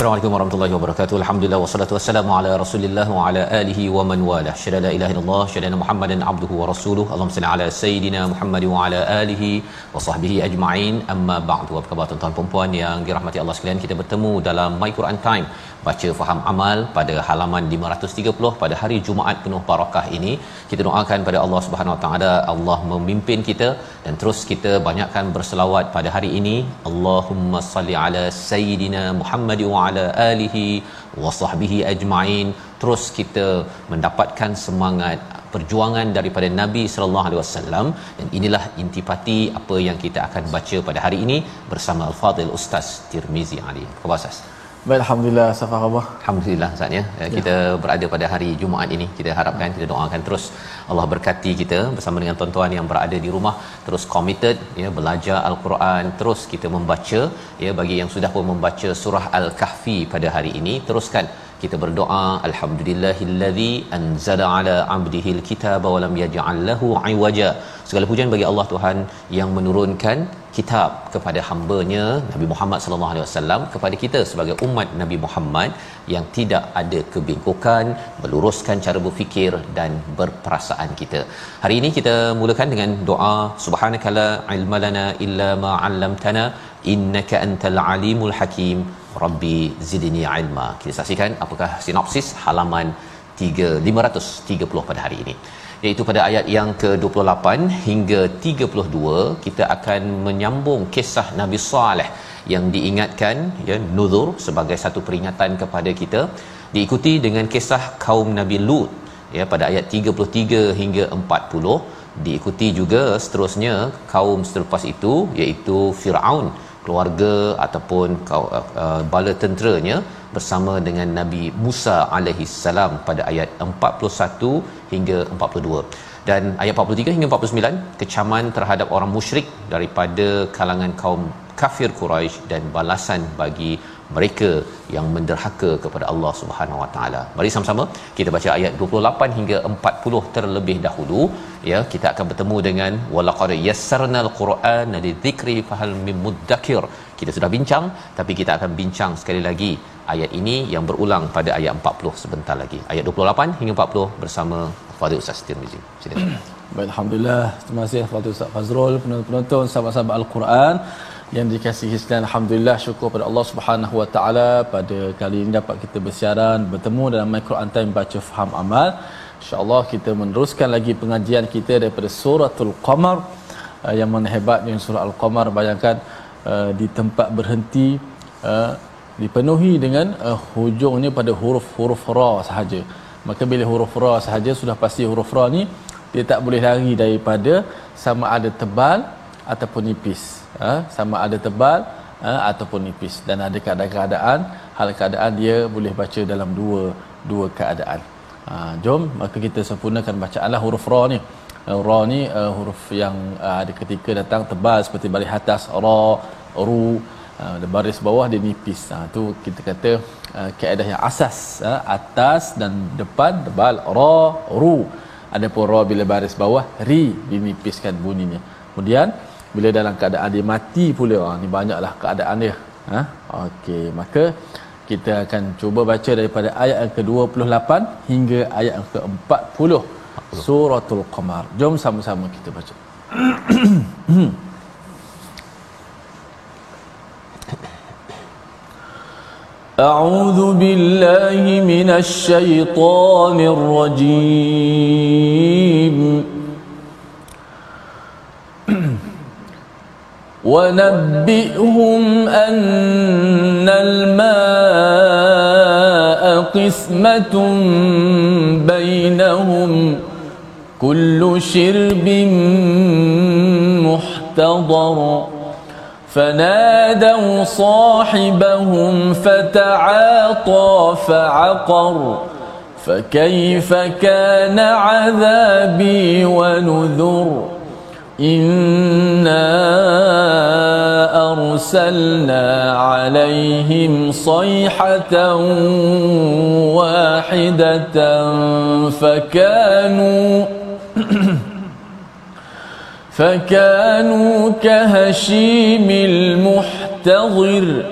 Assalamualaikum warahmatullahi wabarakatuh. Alhamdulillah wassalatu wassalamu ala Rasulillah wa ala alihi wa man wala. Syada la ilaha illallah, syada Muhammadan abduhu wa rasuluh. Allahumma salli ala sayidina Muhammad wa ala alihi wa sahbihi ajma'in. Amma ba'du. Apa khabar tuan-tuan dan puan yang dirahmati Allah sekalian? Kita bertemu dalam My Quran Time baca faham amal pada halaman 530 pada hari Jumaat penuh barakah ini kita doakan pada Allah Subhanahu Wa Taala Allah memimpin kita dan terus kita banyakkan berselawat pada hari ini Allahumma salli ala sayyidina Muhammad wa ala alihi wa sahbihi ajma'in terus kita mendapatkan semangat perjuangan daripada Nabi sallallahu alaihi wasallam dan inilah intipati apa yang kita akan baca pada hari ini bersama Al-Fadil Ustaz Tirmizi Ali. Apa Ustaz? Baik, Alhamdulillah, Safa khabar. Alhamdulillah Ustaz ya. Kita berada pada hari Jumaat ini. Kita harapkan kita doakan terus Allah berkati kita bersama dengan tuan-tuan yang berada di rumah terus committed ya belajar al-Quran, terus kita membaca ya bagi yang sudah pun membaca surah Al-Kahfi pada hari ini, teruskan kita berdoa alhamdulillahillazi anzala ala abdihil kitaba wa lam yaj'al lahu iwaja segala pujian bagi Allah Tuhan yang menurunkan kitab kepada hamba-Nya Nabi Muhammad sallallahu alaihi wasallam kepada kita sebagai umat Nabi Muhammad yang tidak ada kebingkukan meluruskan cara berfikir dan berperasaan kita. Hari ini kita mulakan dengan doa subhanakala ilmalana illa ma 'allamtana innaka antal alimul hakim rabbi zidni ilma. Kita saksikan apakah sinopsis halaman 3 530 pada hari ini. Iaitu pada ayat yang ke-28 hingga 32 kita akan menyambung kisah Nabi Saleh yang diingatkan ya nuzur sebagai satu peringatan kepada kita diikuti dengan kisah kaum Nabi Lut ya pada ayat 33 hingga 40 diikuti juga seterusnya kaum selepas itu iaitu Firaun keluarga ataupun uh, bala tenteranya bersama dengan Nabi Musa alaihi salam pada ayat 41 hingga 42 dan ayat 43 hingga 49 kecaman terhadap orang musyrik daripada kalangan kaum kafir Quraisy dan balasan bagi mereka yang menderhaka kepada Allah Subhanahu Wa Taala. Mari sama-sama kita baca ayat 28 hingga 40 terlebih dahulu ya kita akan bertemu dengan walaqad yassarnal qur'ana lidzikri fahal mim muddakir. Kita sudah bincang tapi kita akan bincang sekali lagi ayat ini yang berulang pada ayat 40 sebentar lagi. Ayat 28 hingga 40 bersama Fadil Ustaz Tirmizi. Silakan. Baik, Alhamdulillah. Terima kasih kepada Ustaz Fazrul, penonton-penonton, sahabat-sahabat Al-Quran yang dikasihi sekalian. Alhamdulillah syukur pada Allah Subhanahu Wa Taala pada kali ini dapat kita bersiaran bertemu dalam My Quran Time baca faham amal. Insya-Allah kita meneruskan lagi pengajian kita daripada suratul Qamar uh, yang mana hebatnya surah Al-Qamar bayangkan uh, di tempat berhenti uh, dipenuhi dengan hujungnya pada huruf-huruf ra sahaja. Maka bila huruf ra sahaja sudah pasti huruf ra ni dia tak boleh lari daripada sama ada tebal ataupun nipis ha? sama ada tebal ha? ataupun nipis. Dan ada keadaan-keadaan hal keadaan dia boleh baca dalam dua dua keadaan. Ha, jom maka kita sempurnakan bacaanlah huruf ra ni. Ra ni uh, huruf yang uh, ada ketika datang tebal seperti baris atas ra ru uh, baris bawah dia nipis. Ha, tu kita kata uh, kaedah yang asas uh, atas dan depan tebal ra ru. Adapun ra bila baris bawah ri dinipiskan bunyinya. Kemudian bila dalam keadaan dia mati pula ha, ni banyaklah keadaan dia ha okey maka kita akan cuba baca daripada ayat yang ke-28 hingga ayat yang ke-40 Suratul Qamar. Jom sama-sama kita baca. أعوذ بالله من الشيطان الرجيم ونبئهم أن الماء قسمة بينهم كل شرب محتضر فنادوا صاحبهم فتعاطى فعقر فكيف كان عذابي ونذر إنا أرسلنا عليهم صيحة واحدة فكانوا فكانوا كهشيم المحتضر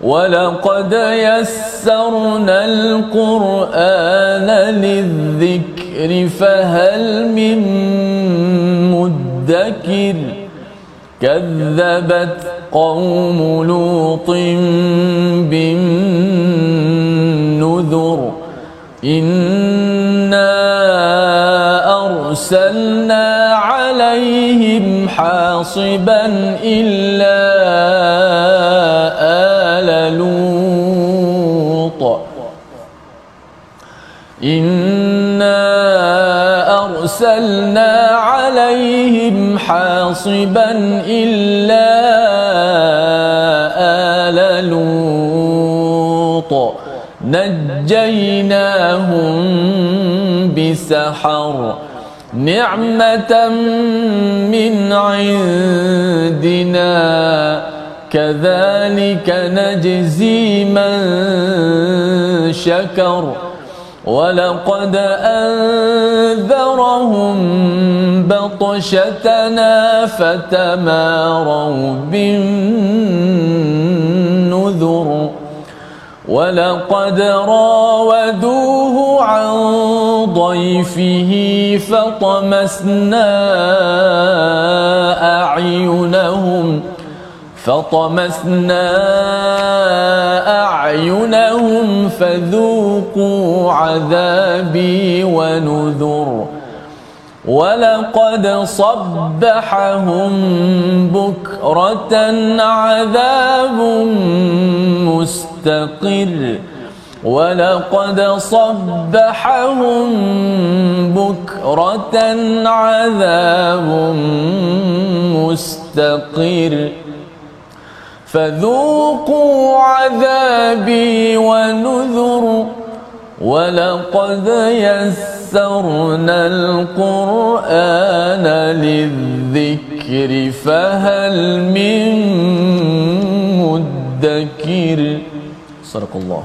ولقد يسرنا القرآن للذكر فهل من مدكر كذبت قوم لوط بالنذر إنا أرسلنا عليهم حاصبا إلا آل لوط إنا حاصبا إلا آل لوط نجيناهم بسحر نعمة من عندنا كذلك نجزي من شكر ولقد أنذرهم بطشتنا فتماروا بالنذر. ولقد راودوه عن ضيفه فطمسنا أعينهم. فطمسنا أعينهم فذوقوا عذابي ونذر. ولقد صبحهم بكرة عذاب مستقر. ولقد صبحهم بكرة عذاب مستقر. فذوقوا عذابي ونذر ولقد يسرنا القرآن للذكر فهل من مدكر صدق الله.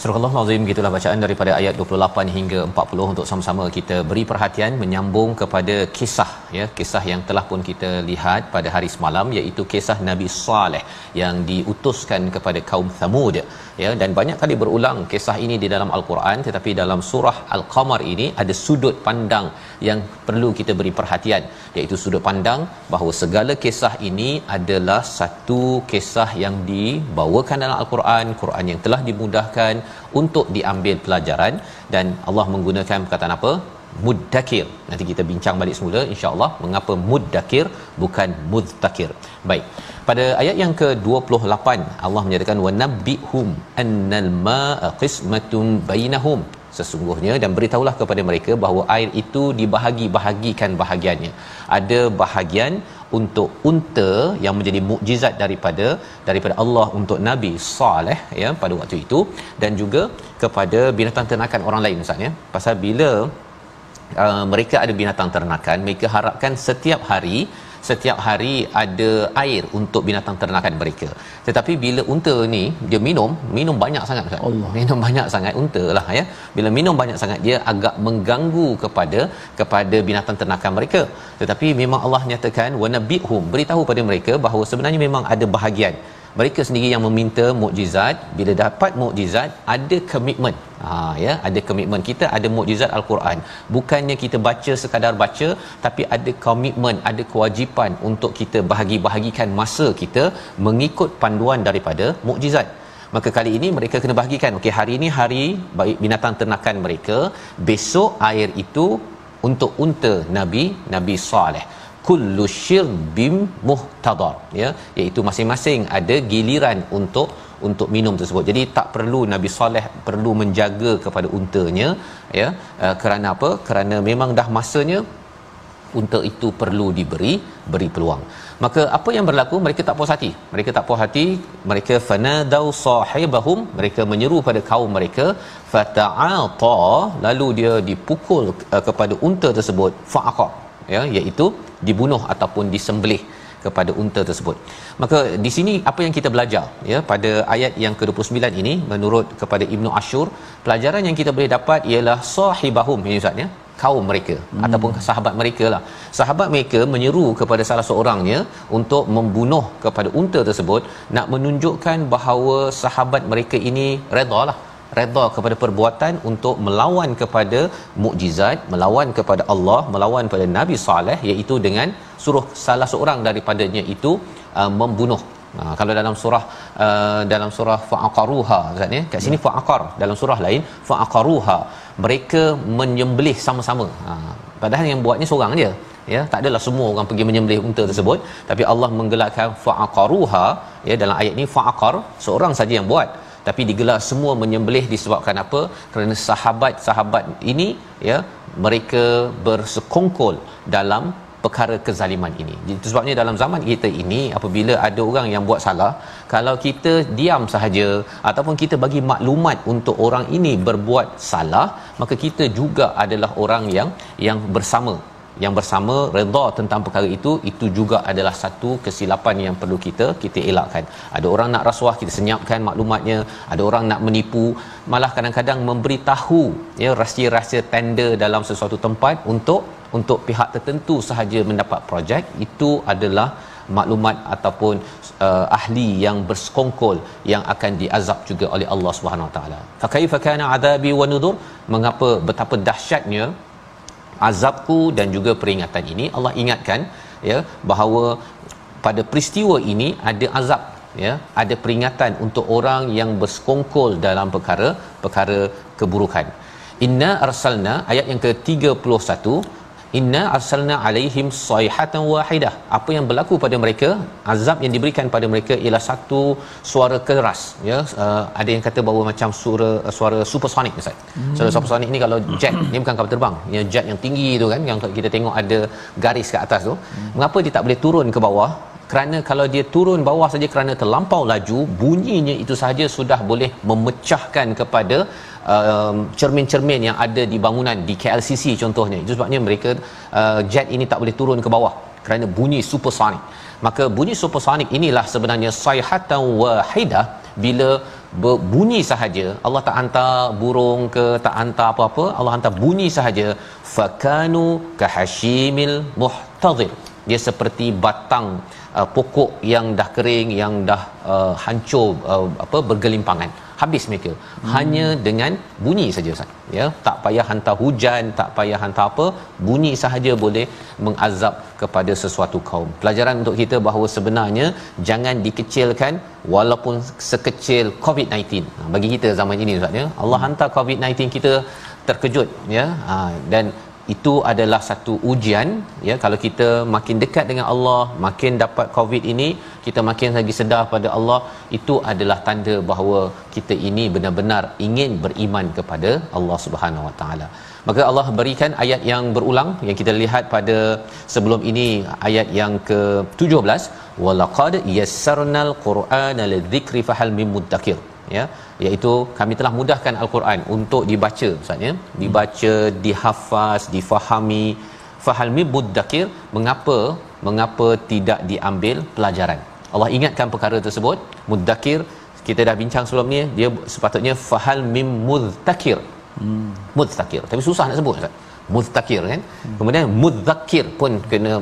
Surah Al-Azim gitulah bacaan daripada ayat 28 hingga 40 untuk sama-sama kita beri perhatian menyambung kepada kisah ya kisah yang telah pun kita lihat pada hari semalam iaitu kisah Nabi Saleh yang diutuskan kepada kaum Thamud ya dan banyak kali berulang kisah ini di dalam al-Quran tetapi dalam surah al-Qamar ini ada sudut pandang yang perlu kita beri perhatian iaitu sudut pandang bahawa segala kisah ini adalah satu kisah yang dibawakan dalam al-Quran Quran yang telah dimudahkan untuk diambil pelajaran dan Allah menggunakan perkataan apa muddakir. Nanti kita bincang balik semula insyaallah. Mengapa muddakir bukan mudtakir baik. Pada ayat yang ke-28 Allah menyatakan wa nabbihum annal ma'a qismatun bainahum. Sesungguhnya dan beritahulah kepada mereka bahawa air itu dibahagi-bahagikan bahagiannya. Ada bahagian untuk unta yang menjadi mukjizat daripada daripada Allah untuk Nabi Saleh ya pada waktu itu. Dan juga kepada binatang ternakan orang lain ustaz ya. Pasal bila uh, mereka ada binatang ternakan mereka harapkan setiap hari setiap hari ada air untuk binatang ternakan mereka. Tetapi bila unta ni dia minum, minum banyak sangat kan. Allah. Minum banyak sangat unta lah ya. Bila minum banyak sangat dia agak mengganggu kepada kepada binatang ternakan mereka. Tetapi memang Allah nyatakan wa nabihum beritahu pada mereka bahawa sebenarnya memang ada bahagian mereka sendiri yang meminta mukjizat. Bila dapat mukjizat ada komitmen. Ha ya ada komitmen kita ada mukjizat al-Quran. Bukannya kita baca sekadar baca tapi ada komitmen ada kewajipan untuk kita bahagi-bahagikan masa kita mengikut panduan daripada mukjizat. Maka kali ini mereka kena bahagikan. Okey hari ini hari binatang ternakan mereka. Besok air itu untuk unta nabi nabi saleh kullu syirbim muhtadar. Ya iaitu masing-masing ada giliran untuk untuk minum tersebut. Jadi tak perlu Nabi Saleh perlu menjaga kepada untanya ya. Uh, kerana apa? Kerana memang dah masanya unta itu perlu diberi beri peluang. Maka apa yang berlaku? Mereka tak puas hati. Mereka tak puas hati, mereka fanadau sahibahum, mereka menyeru pada kaum mereka. Fata'ata. Lalu dia dipukul uh, kepada unta tersebut. Fa'aqa ya iaitu dibunuh ataupun disembelih kepada unta tersebut. Maka di sini apa yang kita belajar ya pada ayat yang ke-29 ini menurut kepada Ibnu Ashur pelajaran yang kita boleh dapat ialah sahibahum ini Ustaz ya kaum mereka hmm. ataupun sahabat mereka lah. Sahabat mereka menyeru kepada salah seorangnya untuk membunuh kepada unta tersebut nak menunjukkan bahawa sahabat mereka ini redha lah redha kepada perbuatan untuk melawan kepada mukjizat, melawan kepada Allah, melawan kepada Nabi Saleh iaitu dengan suruh salah seorang daripadanya itu uh, membunuh. Ha, kalau dalam surah uh, dalam surah fa'aqaruha Ustaz ya kat sini hmm. fa'aqar dalam surah lain fa'aqaruha mereka menyembelih sama-sama. Ha, padahal yang buatnya seorang je ya tak adalah semua orang pergi menyembelih unta tersebut tapi Allah menggelarkan fa'aqaruha ya dalam ayat ni fa'aqar seorang saja yang buat tapi digelar semua menyembelih disebabkan apa kerana sahabat-sahabat ini ya mereka bersekongkol dalam perkara kezaliman ini. Itu sebabnya dalam zaman kita ini apabila ada orang yang buat salah, kalau kita diam sahaja ataupun kita bagi maklumat untuk orang ini berbuat salah, maka kita juga adalah orang yang yang bersama yang bersama redha tentang perkara itu itu juga adalah satu kesilapan yang perlu kita kita elakkan. Ada orang nak rasuah kita senyapkan maklumatnya, ada orang nak menipu, malah kadang-kadang memberitahu ya rahsia-rahsia tender dalam sesuatu tempat untuk untuk pihak tertentu sahaja mendapat projek itu adalah maklumat ataupun uh, ahli yang bersekongkol yang akan diazab juga oleh Allah Subhanahu Wa Taala. Fa kaifa kana adabi wa nudur? Mengapa betapa dahsyatnya azabku dan juga peringatan ini Allah ingatkan ya bahawa pada peristiwa ini ada azab ya ada peringatan untuk orang yang bersekongkol dalam perkara perkara keburukan. Inna arsalna ayat yang ke-31 inna arsalna alaihim sayhatan wahidah. Apa yang berlaku pada mereka? Azab yang diberikan pada mereka ialah satu suara keras. Ya uh, ada yang kata bahawa macam suara uh, suara supersonik ustaz. Hmm. suara supersonik ni kalau jet ni bukan kapal terbang. Ya jet yang tinggi tu kan yang kita tengok ada garis ke atas tu. Hmm. mengapa dia tak boleh turun ke bawah? Kerana kalau dia turun bawah saja kerana terlampau laju bunyinya itu sahaja sudah boleh memecahkan kepada um, cermin-cermin yang ada di bangunan di KLCC contohnya. Itu sebabnya mereka uh, jet ini tak boleh turun ke bawah kerana bunyi supersonik maka bunyi supersonik inilah sebenarnya sayhatan wahidah bila berbunyi sahaja Allah tak hantar burung ke tak hantar apa-apa Allah hantar bunyi sahaja fakanu kahashimil muhtadhir dia seperti batang uh, pokok yang dah kering yang dah uh, hancur uh, apa bergelimpangan. Habis mereka. Hmm. hanya dengan bunyi saja Ustaz. Ya tak payah hantar hujan tak payah hantar apa. Bunyi sahaja boleh mengazab kepada sesuatu kaum. Pelajaran untuk kita bahawa sebenarnya jangan dikecilkan walaupun sekecil covid-19 ha, bagi kita zaman ini Ustaz ya. Allah hantar covid-19 kita terkejut ya. Ha, dan itu adalah satu ujian ya. Kalau kita makin dekat dengan Allah makin dapat covid ini kita makin lagi sedar pada Allah itu adalah tanda bahawa kita ini benar-benar ingin beriman kepada Allah Subhanahu Wa Taala. Maka Allah berikan ayat yang berulang yang kita lihat pada sebelum ini ayat yang ke-17 walaqad yassarnal qur'ana lidzikri fahal mim muddakir ya iaitu kami telah mudahkan al-Quran untuk dibaca ustaz ya. Dibaca dihafaz difahami. Fahal muddakir mengapa mengapa tidak diambil pelajaran? Allah ingatkan perkara tersebut. Muddakir kita dah bincang sebelum ni dia sepatutnya fahal mim mudzakir hmm. mudzakir tapi susah nak sebut ustaz mudzakir kan? Kemudian mudzakir pun kena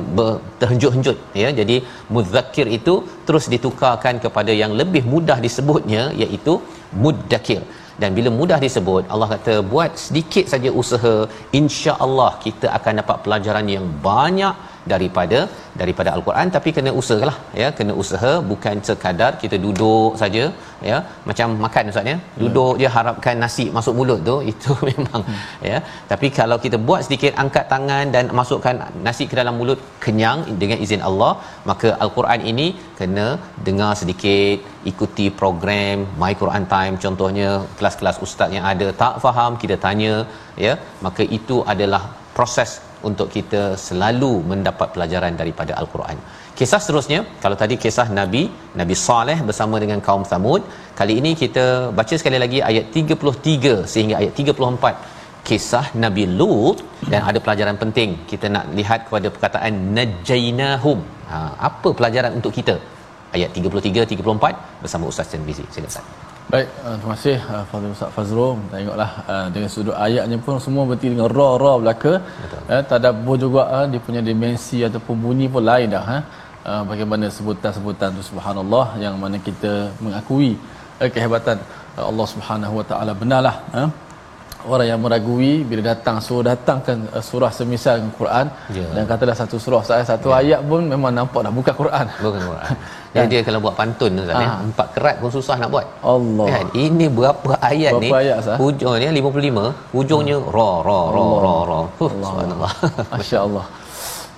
terhenjut-henjut ya. Jadi mudzakir itu terus ditukarkan kepada yang lebih mudah disebutnya iaitu muddakir. Dan bila mudah disebut Allah kata buat sedikit saja usaha insya-Allah kita akan dapat pelajaran yang banyak daripada daripada al-Quran. Tapi kena usahalah ya. Kena usaha bukan sekadar kita duduk saja ya. Macam makan ustaz ya. Duduk je harapkan nasi masuk mulut tu itu memang ya. Tapi kalau kita buat sedikit angkat tangan dan masukkan nasi ke dalam mulut kenyang dengan izin Allah maka al-Quran ini kena dengar sedikit ikuti program My Quran Time. Contohnya kelas-kelas ustaz yang ada tak faham kita tanya ya. Maka itu adalah proses untuk kita selalu mendapat pelajaran daripada al-Quran. Kisah seterusnya, kalau tadi kisah Nabi, Nabi Saleh bersama dengan kaum Thamud, kali ini kita baca sekali lagi ayat 33 sehingga ayat 34 kisah Nabi Lut dan ada pelajaran penting. Kita nak lihat kepada perkataan najainahum. Ha, apa pelajaran untuk kita? Ayat 33 34 bersama Ustaz Tirmizi. Silakan. Baik, uh, terima kasih uh, Fadil Ustaz Fazrul. Tengoklah uh, dengan sudut ayatnya pun semua berarti dengan ra ra belaka. Eh tadabbur juga uh, dia punya dimensi ataupun bunyi pun lain dah. Uh, bagaimana sebutan-sebutan tu subhanallah yang mana kita mengakui uh, kehebatan uh, Allah Subhanahu Wa Taala benarlah uh, orang yang meragui bila datang suruh datangkan uh, surah semisal dengan Quran yeah. dan katalah satu surah saya satu yeah. ayat pun memang nampak dah bukan Quran bukan Quran Jadi kan? dia kalau buat pantun tu kan empat kerat pun susah nak buat. Allah. Kan? Ini berapa ayat berapa ni? ayat, hujungnya 55 hujungnya hmm. ra ra ra ra ra. Subhanallah. masya-Allah.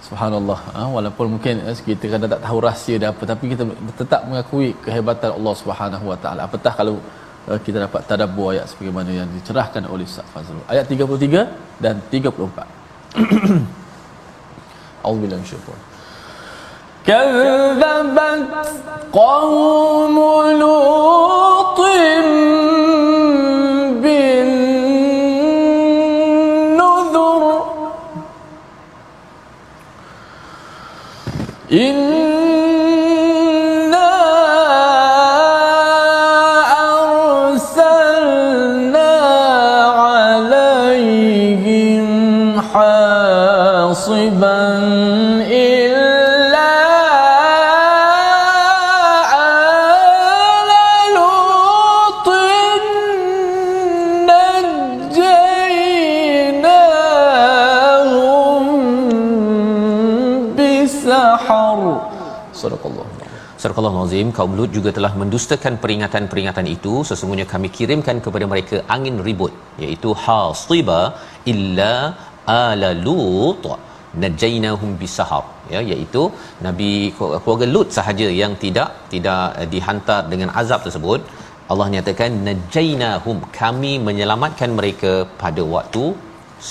Subhanallah. Ha, walaupun mungkin eh, kita kadang tak tahu rahsia dia apa tapi kita tetap mengakui kehebatan Allah Subhanahu Wa Taala. Apatah kalau uh, kita dapat tadabbur ayat sebagaimana yang dicerahkan oleh Ustaz Fazrul. Ayat 33 dan 34. Auzubillahi minasyaitanir كذبت قوم لوط بالنذر. إن Surah Nazim kaum Lut juga telah mendustakan peringatan-peringatan itu. Sesungguhnya kami kirimkan kepada mereka angin ribut iaitu hasiba illa ala lut. Najainahum bisahab ya iaitu nabi keluarga Lut sahaja yang tidak tidak dihantar dengan azab tersebut. Allah nyatakan najainahum kami menyelamatkan mereka pada waktu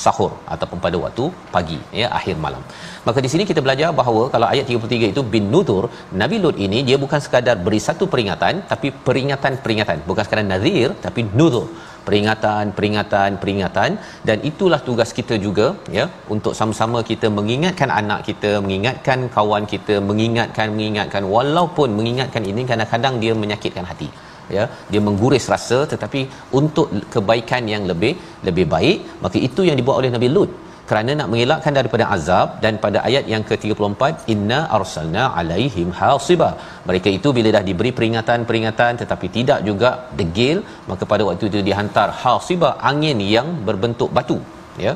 sahur ataupun pada waktu pagi ya akhir malam. Maka di sini kita belajar bahawa kalau ayat 33 itu bin nudur Nabi Lut ini dia bukan sekadar beri satu peringatan tapi peringatan-peringatan. Bukan sekadar nazir tapi nudur. Peringatan peringatan peringatan. Dan itulah tugas kita juga ya untuk sama-sama kita mengingatkan anak kita mengingatkan kawan kita mengingatkan mengingatkan. Walaupun mengingatkan ini kadang-kadang dia menyakitkan hati ya. Dia mengguris rasa tetapi untuk kebaikan yang lebih lebih baik maka itu yang dibuat oleh Nabi Lut. Kerana nak mengelakkan daripada azab dan pada ayat yang ke-34 inna arsalna alaihim hasiba. Mereka itu bila dah diberi peringatan-peringatan tetapi tidak juga degil maka pada waktu itu dihantar hasiba angin yang berbentuk batu ya.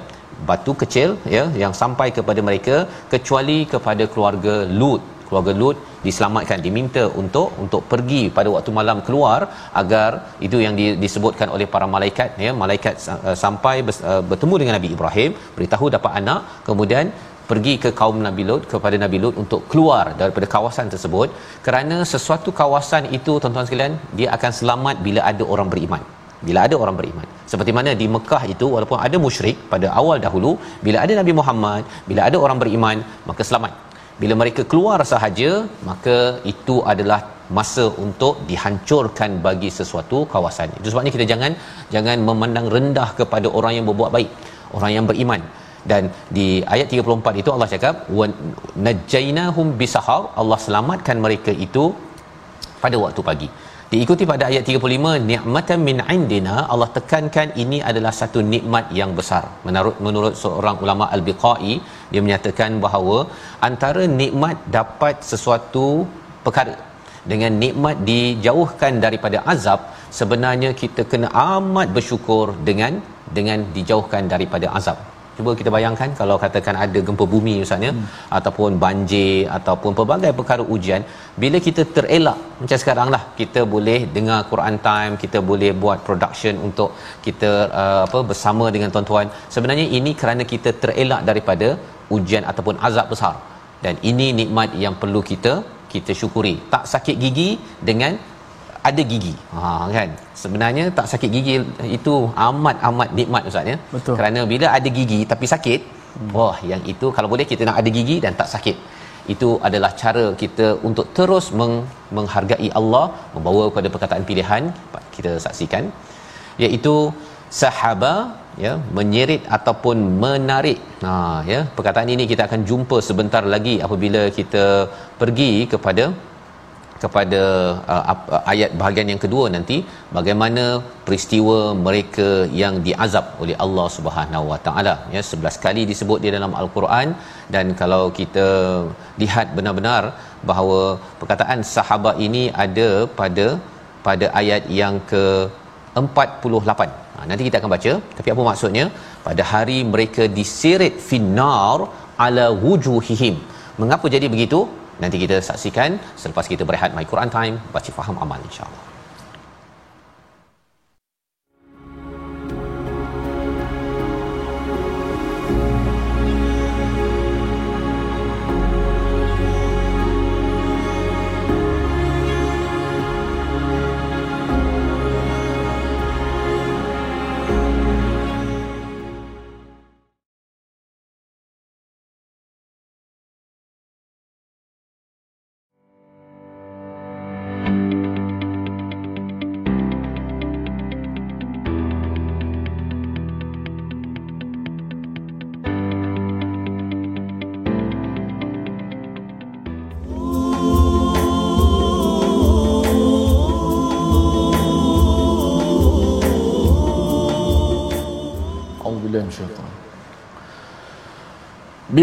Batu kecil ya yang sampai kepada mereka kecuali kepada keluarga Lut. Keluarga Lut diselamatkan diminta untuk untuk pergi pada waktu malam keluar agar itu yang di, disebutkan oleh para malaikat ya malaikat uh, sampai uh, bertemu dengan Nabi Ibrahim beritahu dapat anak kemudian pergi ke kaum Nabi Lut kepada Nabi Lut untuk keluar daripada kawasan tersebut. Kerana sesuatu kawasan itu tuan-tuan sekalian dia akan selamat bila ada orang beriman. Bila ada orang beriman. Seperti mana di Mekah itu walaupun ada musyrik pada awal dahulu bila ada Nabi Muhammad bila ada orang beriman maka selamat bila mereka keluar sahaja maka itu adalah masa untuk dihancurkan bagi sesuatu kawasan. Itu sebabnya kita jangan jangan memandang rendah kepada orang yang berbuat baik orang yang beriman. Dan di ayat 34 itu Allah cakap najainahum bisahar. Allah selamatkan mereka itu pada waktu pagi diikuti pada ayat 35 nikmatan min indina Allah tekankan ini adalah satu nikmat yang besar. Menurut menurut seorang ulama al-biqai dia menyatakan bahawa antara nikmat dapat sesuatu perkara. Dengan nikmat dijauhkan daripada azab sebenarnya kita kena amat bersyukur dengan dengan dijauhkan daripada azab cuba kita bayangkan kalau katakan ada gempa bumi misalnya hmm. ataupun banjir ataupun pelbagai perkara ujian bila kita terelak macam sekarang lah kita boleh dengar Quran time kita boleh buat production untuk kita uh, apa bersama dengan tuan-tuan. Sebenarnya ini kerana kita terelak daripada ujian ataupun azab besar. Dan ini nikmat yang perlu kita kita syukuri. Tak sakit gigi dengan ada gigi. Ha kan. Sebenarnya tak sakit gigi itu amat amat nikmat ustaz ya. Betul. Kerana bila ada gigi tapi sakit, hmm. wah yang itu kalau boleh kita nak ada gigi dan tak sakit. Itu adalah cara kita untuk terus meng- menghargai Allah, membawa kepada perkataan pilihan kita saksikan iaitu sahaba ya menyerit ataupun menarik. Ha ya, perkataan ini kita akan jumpa sebentar lagi apabila kita pergi kepada kepada uh, ayat bahagian yang kedua nanti bagaimana peristiwa mereka yang diazab oleh Allah Subhanahu Wa Taala. Ya 11 kali disebut di dalam al-Quran. Dan kalau kita lihat benar-benar bahawa perkataan sahabat ini ada pada pada ayat yang ke 48 ha, nanti kita akan baca. Tapi apa maksudnya? Pada hari mereka disirit finnar ala wujuhihim. Mengapa jadi begitu Nanti kita saksikan selepas kita berehat My Quran Time baca faham amal insya-Allah.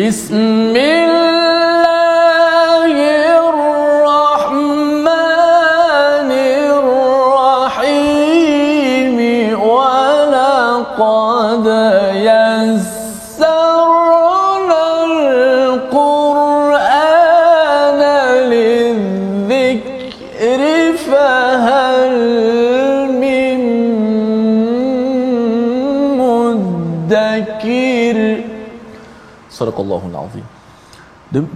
بسم الله الرحمن الرحيم. ولقد يسرنا القرآن للذكر فهل من مدكر؟ Sadaqallahul azim.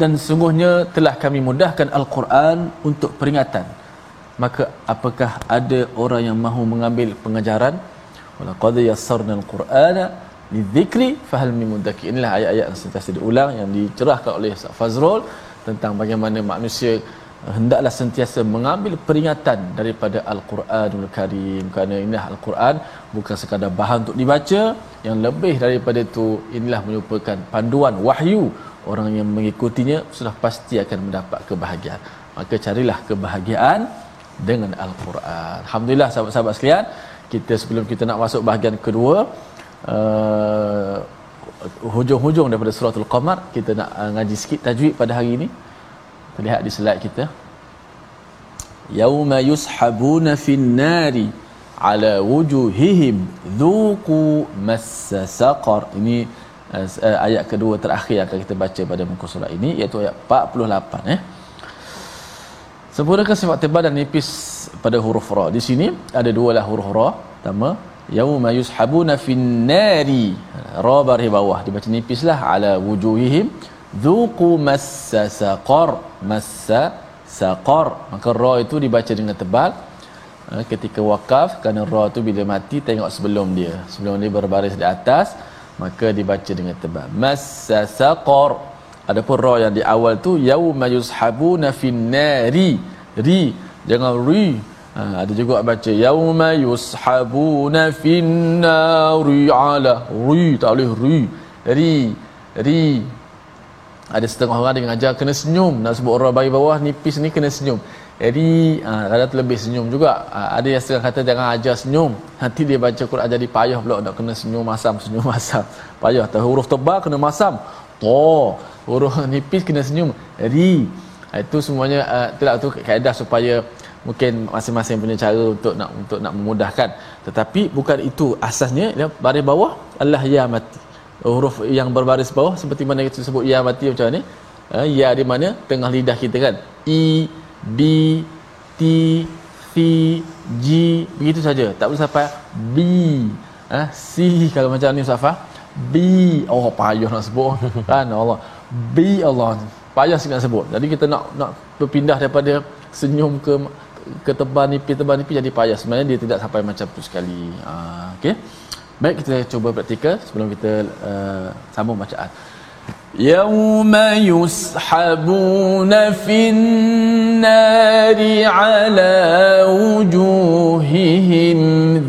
Dan sesungguhnya telah kami mudahkan Al-Quran untuk peringatan. Maka apakah ada orang yang mahu mengambil pengajaran? Walaqad yassarna al-Qur'ana lidzikri fahal min mudzakir. Inilah ayat-ayat yang sentiasa diulang yang dicerahkan oleh Ustaz Fazrul tentang bagaimana manusia hendaklah sentiasa mengambil peringatan daripada Al-Quranul Karim. Kerana inilah Al-Quran bukan sekadar bahan untuk dibaca. Yang lebih daripada itu inilah merupakan panduan wahyu. Orang yang mengikutinya sudah pasti akan mendapat kebahagiaan. Maka carilah kebahagiaan dengan Al-Quran. Alhamdulillah sahabat-sahabat sekalian kita sebelum kita nak masuk bahagian kedua uh, hujung-hujung daripada surah Al-Qamar kita nak uh, ngaji sikit tajwid pada hari ini Lihat di slide kita. Yauma yushabuna fin nari ala wujuhihim dhuqu massa saqar. Ini uh, ayat kedua terakhir yang akan kita baca pada muka surat ini iaitu ayat 48 eh. Sempurnakan sifat tebal dan nipis pada huruf ra. Di sini ada dua lah huruf ra. Pertama, yauma yushabuna fin nari. Ra baris bawah dibaca nipislah ala wujuhihim Zuqu massa saqar Massa saqar. Maka ra itu dibaca dengan tebal. Ha, Ketika wakaf Kerana ra itu bila mati Tengok sebelum dia. Sebelum dia berbaris di atas Maka dibaca dengan tebal. Massa saqar. Adapun ra yang di awal tu Yawma yushabuna finnari Ri. Jangan ri. Ha, Ada juga baca Yawma yushabuna finnari ala Ri. Tak boleh ri. Ri. Ri ada setengah orang dengan ajar kena senyum nak sebut orang bayi bawah nipis ni kena senyum Jadi uh, kadang terlebih senyum juga. Uh, ada yang setengah kata jangan ajar senyum. Nanti dia baca Quran jadi payah pula nak kena senyum masam, senyum masam. Payah. Tak huruf tebal kena masam. To. Huruf nipis kena senyum. Jadi uh, itu semuanya itulah tu kaedah supaya mungkin masing-masing punya cara untuk nak untuk nak memudahkan. Tetapi bukan itu asasnya ya, baris bawah Allah ya mati. Huruf yang berbaris bawah seperti mana kita sebut ya mati macam ni. Uh, ya di mana tengah lidah kita kan. I B T C G begitu saja. Tak perlu sampai B eh, C kalau macam ni Safa B oh payah nak sebut. Kan Allah. B Allah. Payah nak sebut. Jadi kita nak nak berpindah daripada senyum ke ke tebal nipis tebal nipis jadi payah. Sebenarnya dia tidak sampai macam tu sekali. Uh, okey Baik kita cuba praktikal sebelum kita uh, sambung bacaan. Yauma yushabuna فِي النَّارِ wujuhihim وُجُوهِهِمْ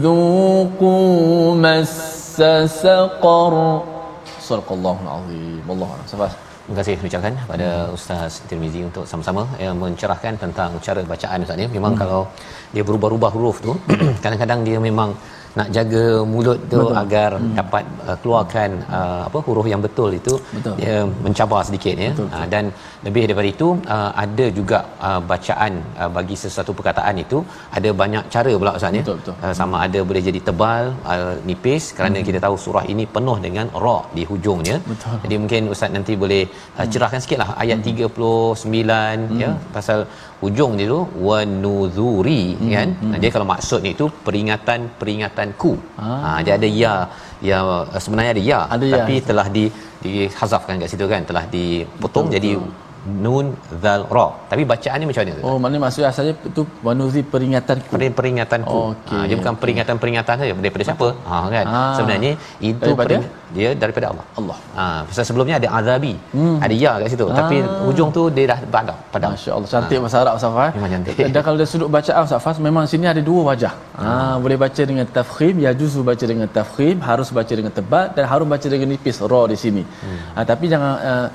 ذُوقُوا مَسَّ سَقَرَ صدق الله العظيم Terima kasih ucapkan pada Ustaz Tirmizi untuk sama-sama yang mencerahkan tentang cara bacaan Ustaz ni. Memang hmm. kalau dia berubah-ubah huruf tu, kadang-kadang dia memang nak jaga mulut tu betul. agar hmm. dapat uh, keluarkan uh, apa huruf yang betul itu betul. dia mencabar sedikit ya betul, betul. Uh, dan lebih daripada itu uh, ada juga uh, bacaan uh, bagi sesuatu perkataan itu ada banyak cara pula ustaz ya uh, sama ada boleh jadi tebal uh, nipis kerana hmm. kita tahu surah ini penuh dengan ra di hujungnya betul. jadi mungkin ustaz nanti boleh uh, cerahkan sikitlah ayat hmm. 39 hmm. ya pasal hujung dia tu wanuzuri hmm. kan hmm. dia kalau maksudnya itu peringatan peringatanku ah. ha dia ada ya ya sebenarnya ada ya ada tapi ya. telah di dihazafkan kat situ kan telah dipotong betul, jadi nun zal ra tapi bacaan ni macam mana oh maknanya maksudnya asalnya itu manuzi peringatan peringatan ku okay. ha, dia bukan peringatan-peringatan saja daripada siapa ha kan ha. sebenarnya itu daripada? Pering, dia daripada Allah Allah ha pasal sebelumnya ada azabi hmm. ada ya kat situ ha. tapi hujung tu dia dah padam padam masya-Allah cantik ha. bahasa Arab Safar memang cantik dan kalau dari sudut bacaan Safar memang sini ada dua wajah ha. ha boleh baca dengan tafkhim ya juzu baca dengan tafkhim harus baca dengan tebal dan harus baca dengan nipis ra di sini hmm. ha, tapi jangan uh,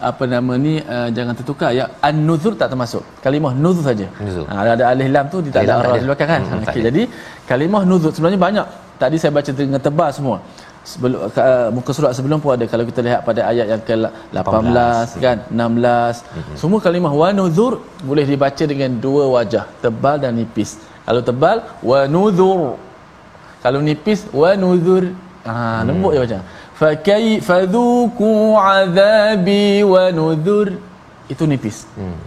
apa nama ni uh, jangan tertukar ya. An-nuzur tak termasuk. Kalimah nuzur saja. Ha, ada alif lam tu dia tak ada arah di belakang kan? Hmm, okay, jadi kalimah nuzur sebenarnya banyak. Tadi saya baca dengan tebal semua. Sebelum uh, muka surat sebelum pun ada. Kalau kita lihat pada ayat yang ke-18 kan 16 hmm. semua kalimah wa nuzur boleh dibaca dengan dua wajah tebal dan nipis. Kalau tebal wa nuzur. Kalau nipis wa nuzur. Ha lembut hmm. je macam فكيف ذوقوا عذابي ونذر itu nipis hmm.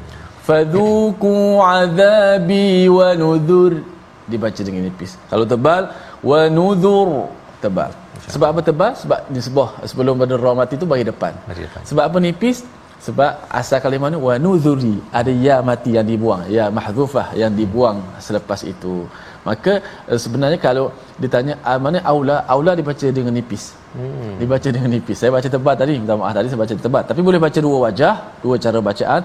fadhuku azabi wa nudhur dibaca dengan nipis kalau tebal wa nudhur tebal sebab apa tebal sebab di sebuah sebelum pada ra mati tu bagi depan. depan sebab apa nipis sebab asal kalimah ni wa nudhuri ada ya mati yang dibuang ya mahdhufah yang dibuang selepas itu maka eh, sebenarnya kalau ditanya ah, mana aula? Aula dibaca dengan nipis. Hmm. dibaca dengan nipis. Saya baca tebal tadi minta maaf tadi saya baca tebal tapi boleh baca dua wajah dua cara bacaan.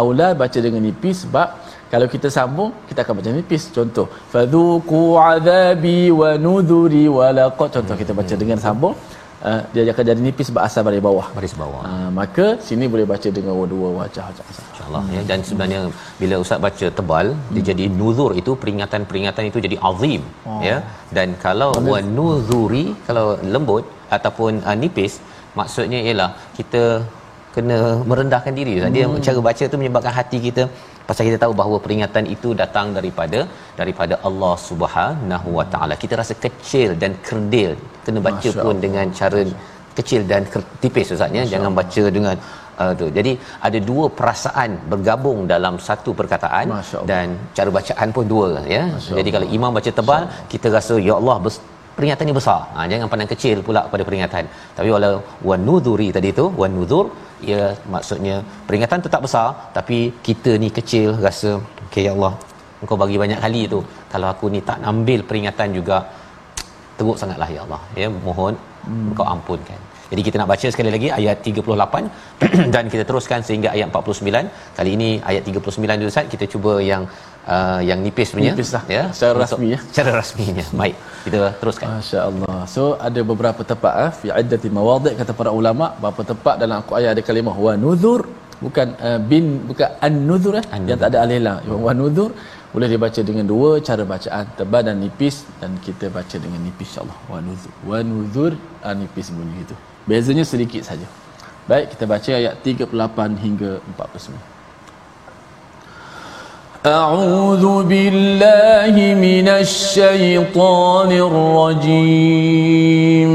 Aula baca dengan nipis sebab kalau kita sambung kita akan baca nipis. Contoh fadhuku azabi wa nudhuri wa laqad. Contoh kita baca dengan sambung Uh, dia akan jadi nipis berasal dari bawah baris bawah uh, maka sini boleh baca dengan dua wajah insyaallah hmm. ya dan sebenarnya bila ustaz baca tebal hmm. dia jadi nuzur itu peringatan-peringatan itu jadi azim oh. ya dan kalau wa nuzuri kalau lembut ataupun uh, nipis maksudnya ialah kita kena merendahkan diri hmm. dia cara baca tu menyebabkan hati kita pasal kita tahu bahawa peringatan itu datang daripada daripada Allah Subhanahu Wa Taala. Kita rasa kecil dan kerdil. Kena baca Masya pun Allah. dengan cara kecil dan tipis ustaznya jangan baca dengan uh, tu. Jadi ada dua perasaan bergabung dalam satu perkataan dan cara bacaan pun dua ya. Jadi kalau imam baca tebal kita rasa ya Allah peringatan ini besar. Ha, jangan pandang kecil pula pada peringatan. Tapi wala wanudhuri tadi tu, wanudhur ya maksudnya peringatan tu tak besar tapi kita ni kecil rasa okey ya Allah engkau bagi banyak kali tu kalau aku ni tak ambil peringatan juga teruk sangatlah ya Allah ya mohon hmm. engkau ampunkan jadi kita nak baca sekali lagi ayat 38 dan kita teruskan sehingga ayat 49 kali ini ayat 39 dulu Ustaz kita cuba yang uh, yang nipis punya. Nipis lah. ya. Secara rasmi ya. secara rasminya. Baik. Kita teruskan. masya-Allah. So ada beberapa tempat ah fi iddati mawadhi kata para ulama. Beberapa tempat dalam ayat ada kalimah wa nuzur bukan uh, bin bukan an-nuzur eh. An-nuzur. yang tak ada alif lam. Wa nuzur boleh dibaca dengan dua cara bacaan. Tebal dan nipis dan kita baca dengan nipis insyaallah. Wa nuzur. Wa nuzur ah, nipis bunyi itu. Bezanya sedikit saja. Baik kita baca ayat 38 hingga 49 أعوذ بالله من الشيطان الرجيم.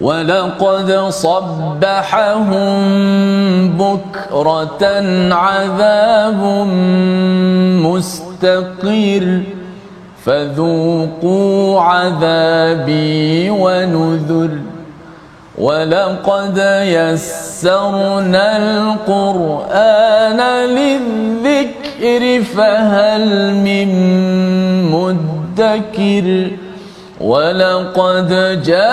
ولقد صبحهم بكرة عذاب مستقر. فذوقوا عذابي ونذر. ولقد يسرنا القرآن للذكر فهل من مدكر ولقد جاء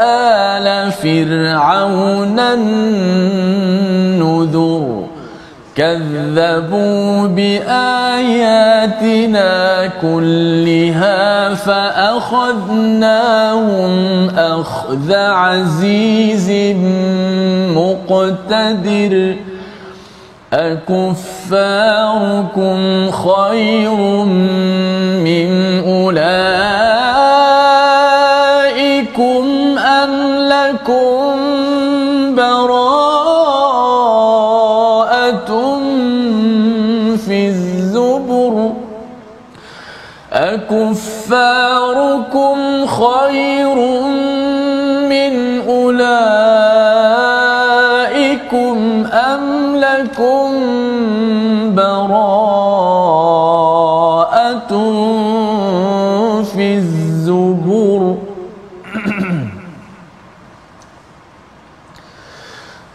آل فرعون النذر كذبوا بآياتنا كلها فأخذناهم أخذ عزيز مقتدر. أكفاركم خير من أولئكم أم لكم أكفاركم خير من أولئكم أم لكم براءة في الزبر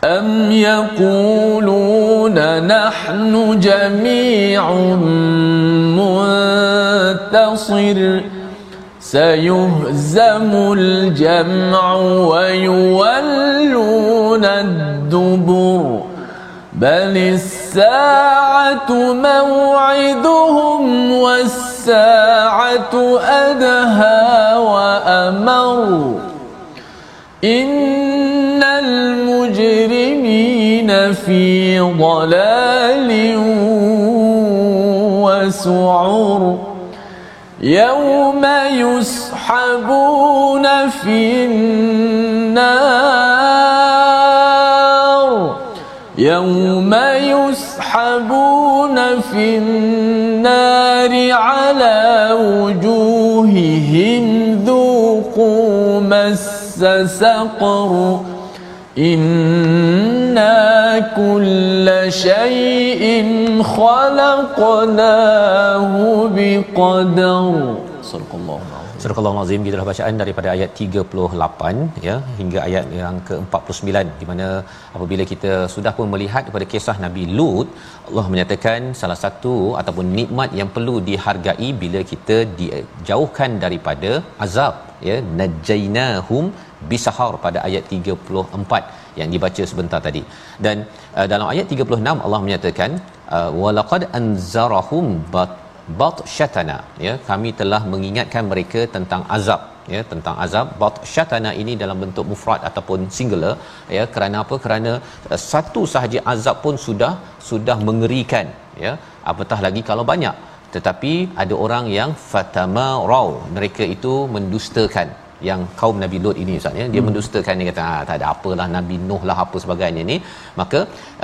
أم يقولون نحن جميع منتصر سيهزم الجمع ويولون الدبر. بل الساعة موعدهم والساعة أدهى وأمر. إن المجرمين في ضلال وسعر. يوم يسحبون في النار يوم يسحبون في النار على وجوههم ذوقوا مس سقر إنا كل شيء خلقناه بقدر صدق الله العظيم Surah Al-Azim kita dah bacaan daripada ayat 38 ya hingga ayat yang ke-49 di mana apabila kita sudah pun melihat kepada kisah Nabi Lut Allah menyatakan salah satu ataupun nikmat yang perlu dihargai bila kita dijauhkan daripada azab ya najainahum bisahar pada ayat 34 yang dibaca sebentar tadi. Dan uh, dalam ayat 36 Allah menyatakan uh, walaqad anzarahum bat bat syatana ya kami telah mengingatkan mereka tentang azab. Ya tentang azab. Bat syatana ini dalam bentuk mufrad ataupun singular. Ya kerana apa? Kerana uh, satu sahaja azab pun sudah sudah mengerikan. Ya apatah lagi kalau banyak. Tetapi ada orang yang fatama raw mereka itu mendustakan yang kaum Nabi Lut ini Ustaz ya. Dia hmm. mendustakan dia kata ah, tak ada apalah Nabi Nuh lah apa sebagainya ni. Maka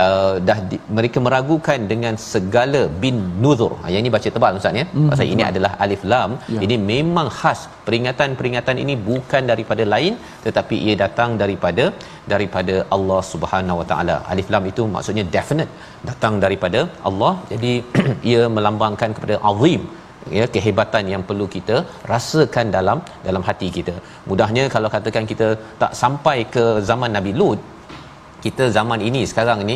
uh, dah di, mereka meragukan dengan segala bin nuzur. Ha, yang ini baca tebal Ustaz ya. Hmm. pasal ini adalah alif lam. Ya. ini memang khas peringatan-peringatan ini bukan daripada lain tetapi ia datang daripada daripada Allah Subhanahu Wa Taala. Alif lam itu maksudnya definite datang daripada Allah. Jadi ia melambangkan kepada azim ya kehebatan yang perlu kita rasakan dalam dalam hati kita. Mudahnya kalau katakan kita tak sampai ke zaman Nabi Lut kita zaman ini sekarang ni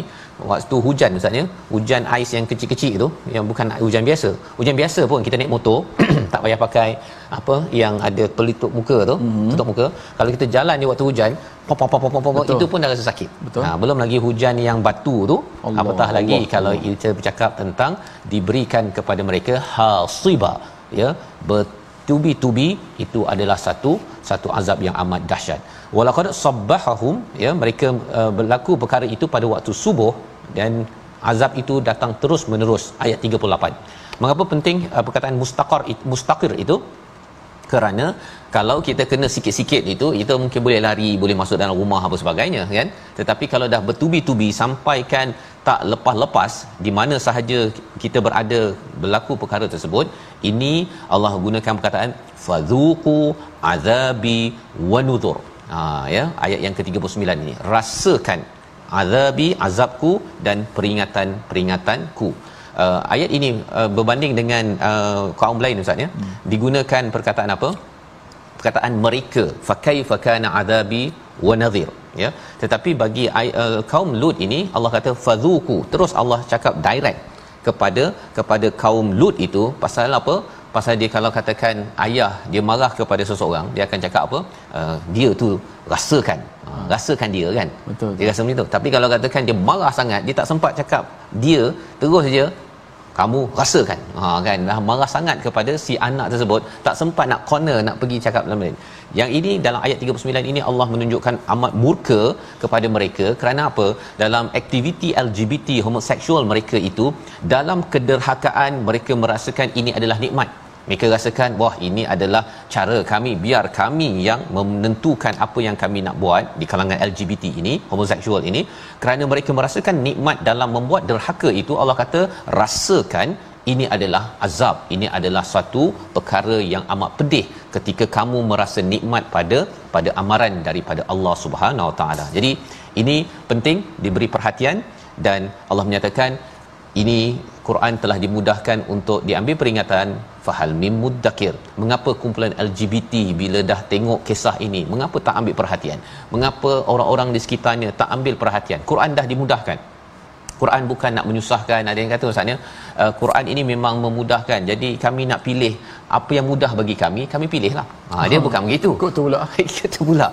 waktu hujan ustaz ya hujan ais yang kecil-kecil tu yang bukan hujan biasa. Hujan biasa pun kita naik motor tak payah pakai apa yang ada pelitup muka tu mm-hmm. tutup muka kalau kita jalan di waktu hujan pop pop pop pop pop itu pun dah rasa sakit. Betul. Ha, belum lagi hujan yang batu tu Allah, apatah lagi Allah, kalau Allah. kita bercakap tentang diberikan kepada mereka hasiba ya ber to be to be itu adalah satu satu azab yang amat dahsyat. Walaqad sabbahahum ya mereka uh, berlaku perkara itu pada waktu subuh dan azab itu datang terus menerus ayat 38 mengapa penting uh, perkataan mustaqar mustaqir itu kerana kalau kita kena sikit-sikit itu kita mungkin boleh lari boleh masuk dalam rumah apa sebagainya kan? Tetapi kalau dah bertubi-tubi sampaikan tak lepas-lepas di mana sahaja kita berada berlaku perkara tersebut ini Allah gunakan perkataan fadhuqu azabi wa nudhur ha ya ayat yang ke-39 ini. Rasakan azabi azabku dan peringatan-peringatanku uh, ayat ini uh, berbanding dengan uh, kaum lain ustaz ya? Hmm. digunakan perkataan apa? Perkataan mereka. Fa kaifa kana adabi wa nadhir ya? Tetapi bagi uh, kaum lut ini Allah kata fadhuku. Terus Allah cakap direct kepada kepada kaum lut itu pasal apa pasal dia kalau katakan ayah dia marah kepada seseorang dia akan cakap apa? Uh, dia tu rasakan. Uh, rasakan dia kan? Betul dia rasa macam tu. Tapi kalau katakan dia marah sangat dia tak sempat cakap dia terus saja kamu rasakan. Ha kan? Dah marah sangat kepada si anak tersebut tak sempat nak corner nak pergi cakap dalam lain. Yang ini dalam ayat 39 ini Allah menunjukkan amat murka kepada mereka. Kerana apa? Dalam aktiviti LGBT homoseksual mereka itu dalam kederhakaan mereka merasakan ini adalah nikmat mereka rasakan wah ini adalah cara kami. Biar kami yang menentukan apa yang kami nak buat di kalangan LGBT ini homoseksual ini. Kerana mereka merasakan nikmat dalam membuat derhaka itu Allah kata rasakan ini adalah azab. Ini adalah suatu perkara yang amat pedih ketika kamu merasa nikmat pada pada amaran daripada Allah Subhanahu Wa Taala. Jadi ini penting diberi perhatian dan Allah menyatakan ini Quran telah dimudahkan untuk diambil peringatan fahal mim muddakir mengapa kumpulan LGBT bila dah tengok kisah ini mengapa tak ambil perhatian? Mengapa orang-orang di sekitarnya tak ambil perhatian? Quran dah dimudahkan Quran bukan nak menyusahkan. Ada yang kata ustaznya uh, Quran ini memang memudahkan. Jadi kami nak pilih apa yang mudah bagi kami kami pilihlah. Ha dia bukan begitu. Kok tu pula. Kata pula.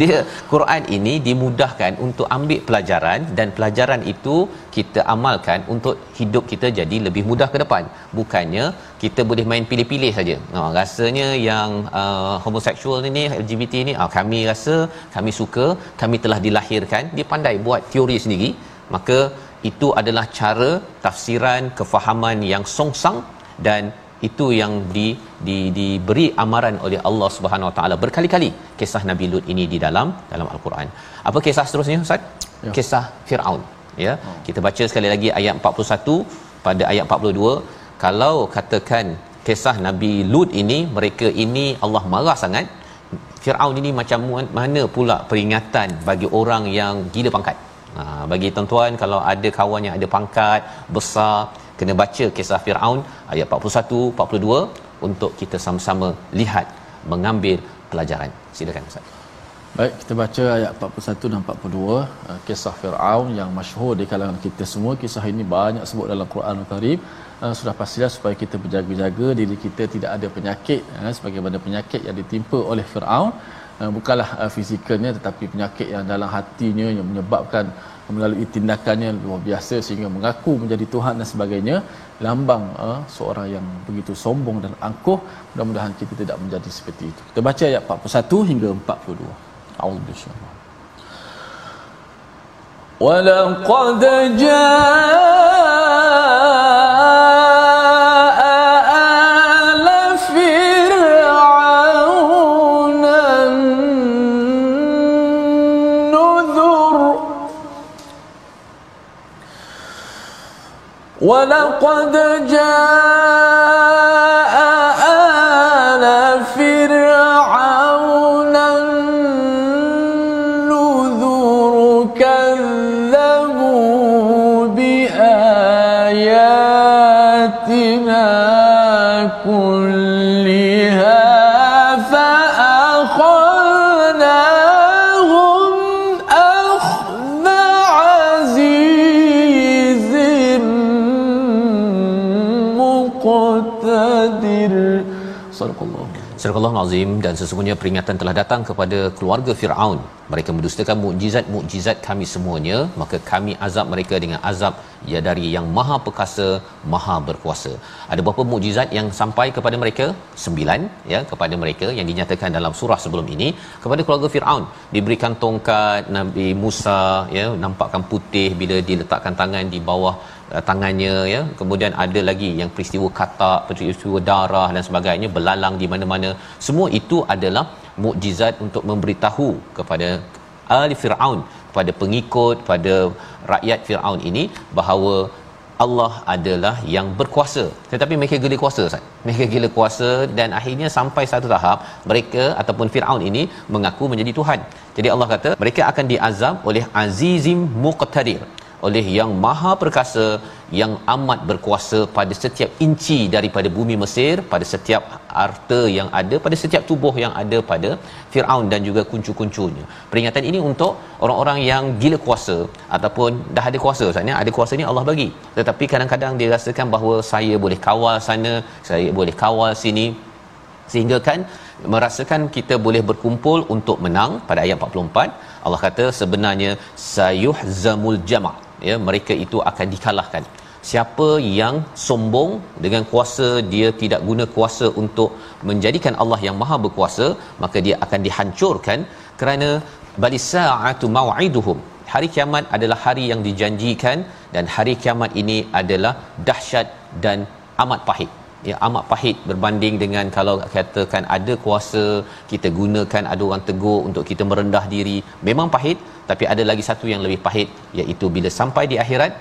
Dia Quran ini dimudahkan untuk ambil pelajaran dan pelajaran itu kita amalkan untuk hidup kita jadi lebih mudah ke depan. Bukannya kita boleh main pilih-pilih saja. Ha rasanya yang uh, homoseksual ini LGBT ini uh, kami rasa kami suka kami telah dilahirkan dia pandai buat teori sendiri. Maka itu adalah cara tafsiran kefahaman yang songsang dan itu yang di, di diberi amaran oleh Allah Subhanahu Wa Taala berkali-kali kisah Nabi Lut ini di dalam dalam al-Quran. Apa kisah seterusnya Ustaz? Ya. Kisah Firaun. Ya. Oh. Kita baca sekali lagi ayat 41 pada ayat 42 kalau katakan kisah Nabi Lut ini mereka ini Allah marah sangat Firaun ini macam mana pula peringatan bagi orang yang gila pangkat. Ha, bagi tuan-tuan kalau ada kawan yang ada pangkat besar kena baca kisah Firaun ayat 41 42 untuk kita sama-sama lihat mengambil pelajaran. Silakan Ustaz. Baik, kita baca ayat 41 dan 42 uh, kisah Firaun yang masyhur di kalangan kita semua. Kisah ini banyak sebut dalam Quran Al-Karim. Uh, sudah pastilah supaya kita berjaga-jaga diri kita tidak ada penyakit uh, sebagaimana penyakit yang ditimpa oleh Firaun bukanlah uh, fizikalnya tetapi penyakit yang dalam hatinya yang menyebabkan melalui tindakannya luar biasa sehingga mengaku menjadi tuhan dan sebagainya lambang uh, seorang yang begitu sombong dan angkuh mudah-mudahan kita tidak menjadi seperti itu kita baca ayat 41 hingga 42 a'udzubillahi ولقد جاء ولقد جاء Surah Azim dan sesungguhnya peringatan telah datang kepada keluarga Firaun. Mereka mendustakan mukjizat-mukjizat kami semuanya, maka kami azab mereka dengan azab ya dari yang Maha Perkasa, Maha Berkuasa. Ada berapa mukjizat yang sampai kepada mereka? Sembilan ya kepada mereka yang dinyatakan dalam surah sebelum ini kepada keluarga Firaun. Diberikan tongkat Nabi Musa ya nampakkan putih bila diletakkan tangan di bawah uh, tangannya ya. Kemudian ada lagi yang peristiwa katak peristiwa darah dan sebagainya belalang di mana-mana. Semua itu adalah mukjizat untuk memberitahu kepada ahli Firaun kepada pengikut pada rakyat Firaun ini bahawa Allah adalah yang berkuasa. Tetapi mereka gila kuasa Ustaz. Mereka gila kuasa dan akhirnya sampai satu tahap mereka ataupun Firaun ini mengaku menjadi tuhan. Jadi Allah kata mereka akan diazab oleh azizim muqtadir oleh yang maha perkasa yang amat berkuasa pada setiap inci daripada bumi Mesir pada setiap harta yang ada pada setiap tubuh yang ada pada Firaun dan juga kuncu-kuncunya. Peringatan ini untuk orang-orang yang gila kuasa ataupun dah ada kuasa maksudnya ada kuasa ni Allah bagi. Tetapi kadang-kadang dia rasakan bahawa saya boleh kawal sana saya boleh kawal sini sehingga kan merasakan kita boleh berkumpul untuk menang pada ayat 44 Allah kata sebenarnya sayuhzamul jama' ya mereka itu akan dikalahkan. Siapa yang sombong dengan kuasa dia tidak guna kuasa untuk menjadikan Allah yang maha berkuasa maka dia akan dihancurkan kerana balisaatu mau'iduhum hari kiamat adalah hari yang dijanjikan dan hari kiamat ini adalah dahsyat dan amat pahit. Ya amat pahit berbanding dengan kalau katakan ada kuasa kita gunakan ada orang tegur untuk kita merendah diri memang pahit tapi ada lagi satu yang lebih pahit iaitu bila sampai di akhirat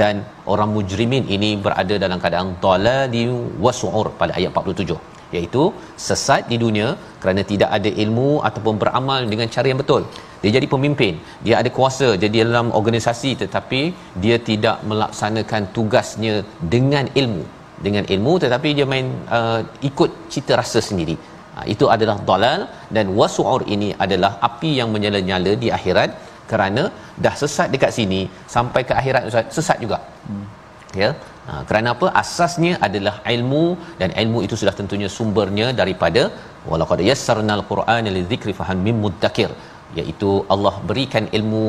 dan orang mujrimin ini berada dalam keadaan dalali wasu'ur pada ayat 47 iaitu sesat di dunia kerana tidak ada ilmu ataupun beramal dengan cara yang betul. Dia jadi pemimpin dia ada kuasa jadi dalam organisasi tetapi dia tidak melaksanakan tugasnya dengan ilmu. Dengan ilmu tetapi dia main uh, ikut cita rasa sendiri. Ha, itu adalah dalal dan wasu'ur ini adalah api yang menyala-nyala di akhirat kerana dah sesat dekat sini sampai ke akhirat Ustaz sesat juga hmm. ya ha, kerana apa asasnya adalah ilmu dan ilmu itu sudah tentunya sumbernya daripada walaqad yassarnal qur'ana lidzikri fahal mim muddakir iaitu Allah berikan ilmu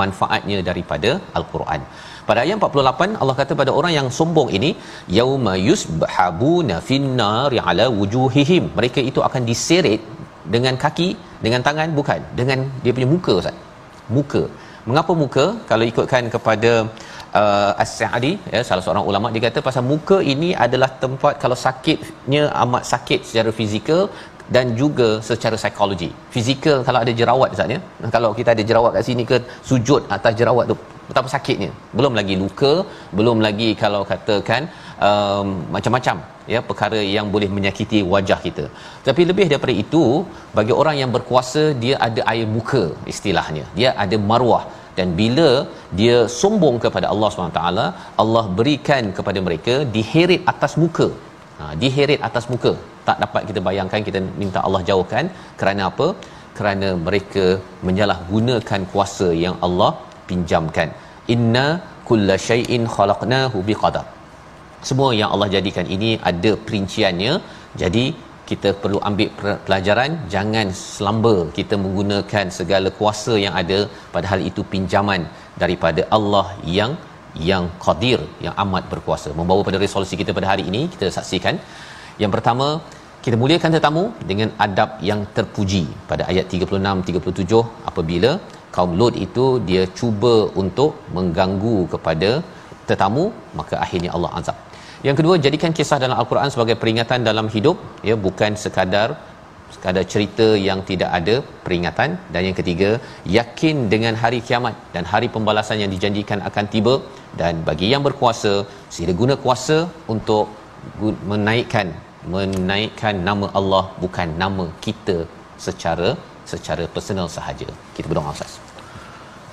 manfaatnya daripada al-Quran. Pada ayat 48 Allah kata pada orang yang sombong ini yauma yusbhabuna finnari ala wujuhihim. Mereka itu akan diseret dengan kaki, dengan tangan bukan, dengan dia punya muka Ustaz. Muka. Mengapa muka? Kalau ikutkan kepada uh, As-Sa'di ya salah seorang ulama dia kata pasal muka ini adalah tempat kalau sakitnya amat sakit secara fizikal dan juga secara psikologi. Fizikal kalau ada jerawat misalnya, kalau kita ada jerawat kat sini ke sujud atas jerawat tu betapa sakitnya. Belum lagi luka, belum lagi kalau katakan um, macam-macam ya perkara yang boleh menyakiti wajah kita. Tapi lebih daripada itu, bagi orang yang berkuasa dia ada air muka istilahnya. Dia ada maruah dan bila dia sombong kepada Allah SWT Allah berikan kepada mereka diheret atas muka. Ha, diheret atas muka. Tak dapat kita bayangkan kita minta Allah jauhkan. Kerana apa? Kerana mereka menyalahgunakan kuasa yang Allah pinjamkan. Inna kulla syai'in khalaqnahu biqadar semua yang Allah jadikan ini ada perinciannya. Jadi kita perlu ambil pelajaran. Jangan selamba kita menggunakan segala kuasa yang ada. Padahal itu pinjaman daripada Allah yang yang qadir yang amat berkuasa. Membawa pada resolusi kita pada hari ini kita saksikan. Yang pertama kita muliakan tetamu dengan adab yang terpuji. Pada ayat 36 37 apabila kaum Lut itu dia cuba untuk mengganggu kepada tetamu maka akhirnya Allah azab. Yang kedua jadikan kisah dalam al-Quran sebagai peringatan dalam hidup ya bukan sekadar sekadar cerita yang tidak ada peringatan dan yang ketiga yakin dengan hari kiamat dan hari pembalasan yang dijanjikan akan tiba dan bagi yang berkuasa sila guna kuasa untuk menaikkan menaikkan nama Allah bukan nama kita secara secara personal sahaja. Kita berdoa Ustaz.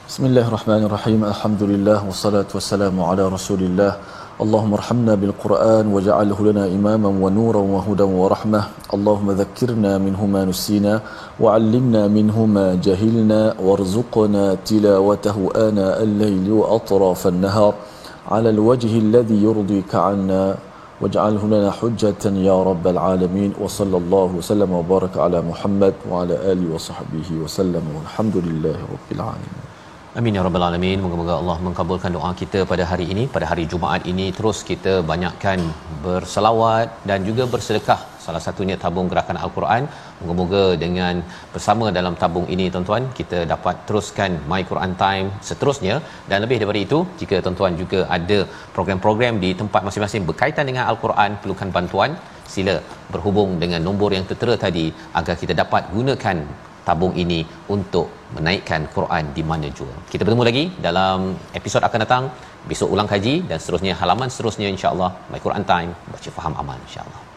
Bismillahirrahmanirrahim. Alhamdulillah wassalatu wassalamu ala Rasulillah. اللهم ارحمنا بالقرآن واجعله لنا إماما ونورا وهدى ورحمة. اللهم ذكرنا منه ما نسينا وعلمنا منه ما جهلنا وارزقنا تلاوته آناء الليل وأطراف النهار. على الوجه الذي يرضيك عنا واجعله لنا حجة يا رب العالمين. وصلى الله وسلم وبارك على محمد وعلى آله وصحبه وسلم. والحمد لله رب العالمين. Amin ya rabbal alamin. Moga-moga Allah mengabulkan doa kita pada hari ini, pada hari Jumaat ini terus kita banyakkan berselawat dan juga bersedekah. Salah satunya tabung gerakan Al-Quran. Moga-moga dengan bersama dalam tabung ini tuan-tuan kita dapat teruskan My Quran Time seterusnya dan lebih daripada itu jika tuan-tuan juga ada program-program di tempat masing-masing berkaitan dengan Al-Quran perlukan bantuan sila berhubung dengan nombor yang tertera tadi agar kita dapat gunakan tabung ini untuk menaikkan Quran di mana jua. Kita bertemu lagi dalam episod akan datang, besok ulang kaji dan seterusnya halaman seterusnya insya-Allah My Quran Time baca faham aman insya-Allah.